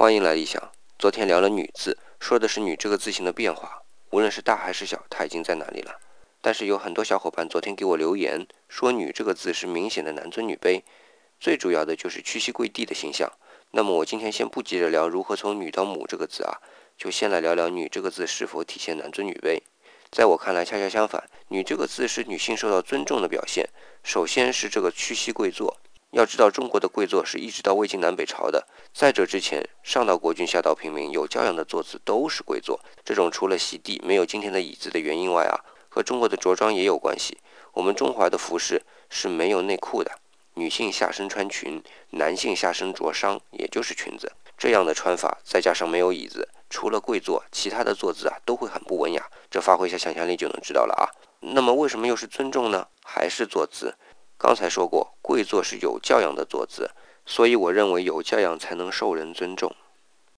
欢迎来理想。昨天聊了“女”字，说的是“女”这个字形的变化，无论是大还是小，它已经在哪里了。但是有很多小伙伴昨天给我留言说“女”这个字是明显的男尊女卑，最主要的就是屈膝跪地的形象。那么我今天先不急着聊如何从“女”到“母”这个字啊，就先来聊聊“女”这个字是否体现男尊女卑。在我看来，恰恰相反，“女”这个字是女性受到尊重的表现。首先是这个屈膝跪坐。要知道，中国的跪坐是一直到魏晋南北朝的。在这之前，上到国君，下到平民，有教养的坐姿都是跪坐。这种除了席地没有今天的椅子的原因外啊，和中国的着装也有关系。我们中华的服饰是没有内裤的，女性下身穿裙，男性下身着裳，也就是裙子。这样的穿法，再加上没有椅子，除了跪坐，其他的坐姿啊都会很不文雅。这发挥一下想象力就能知道了啊。那么为什么又是尊重呢？还是坐姿？刚才说过，跪坐是有教养的坐姿，所以我认为有教养才能受人尊重。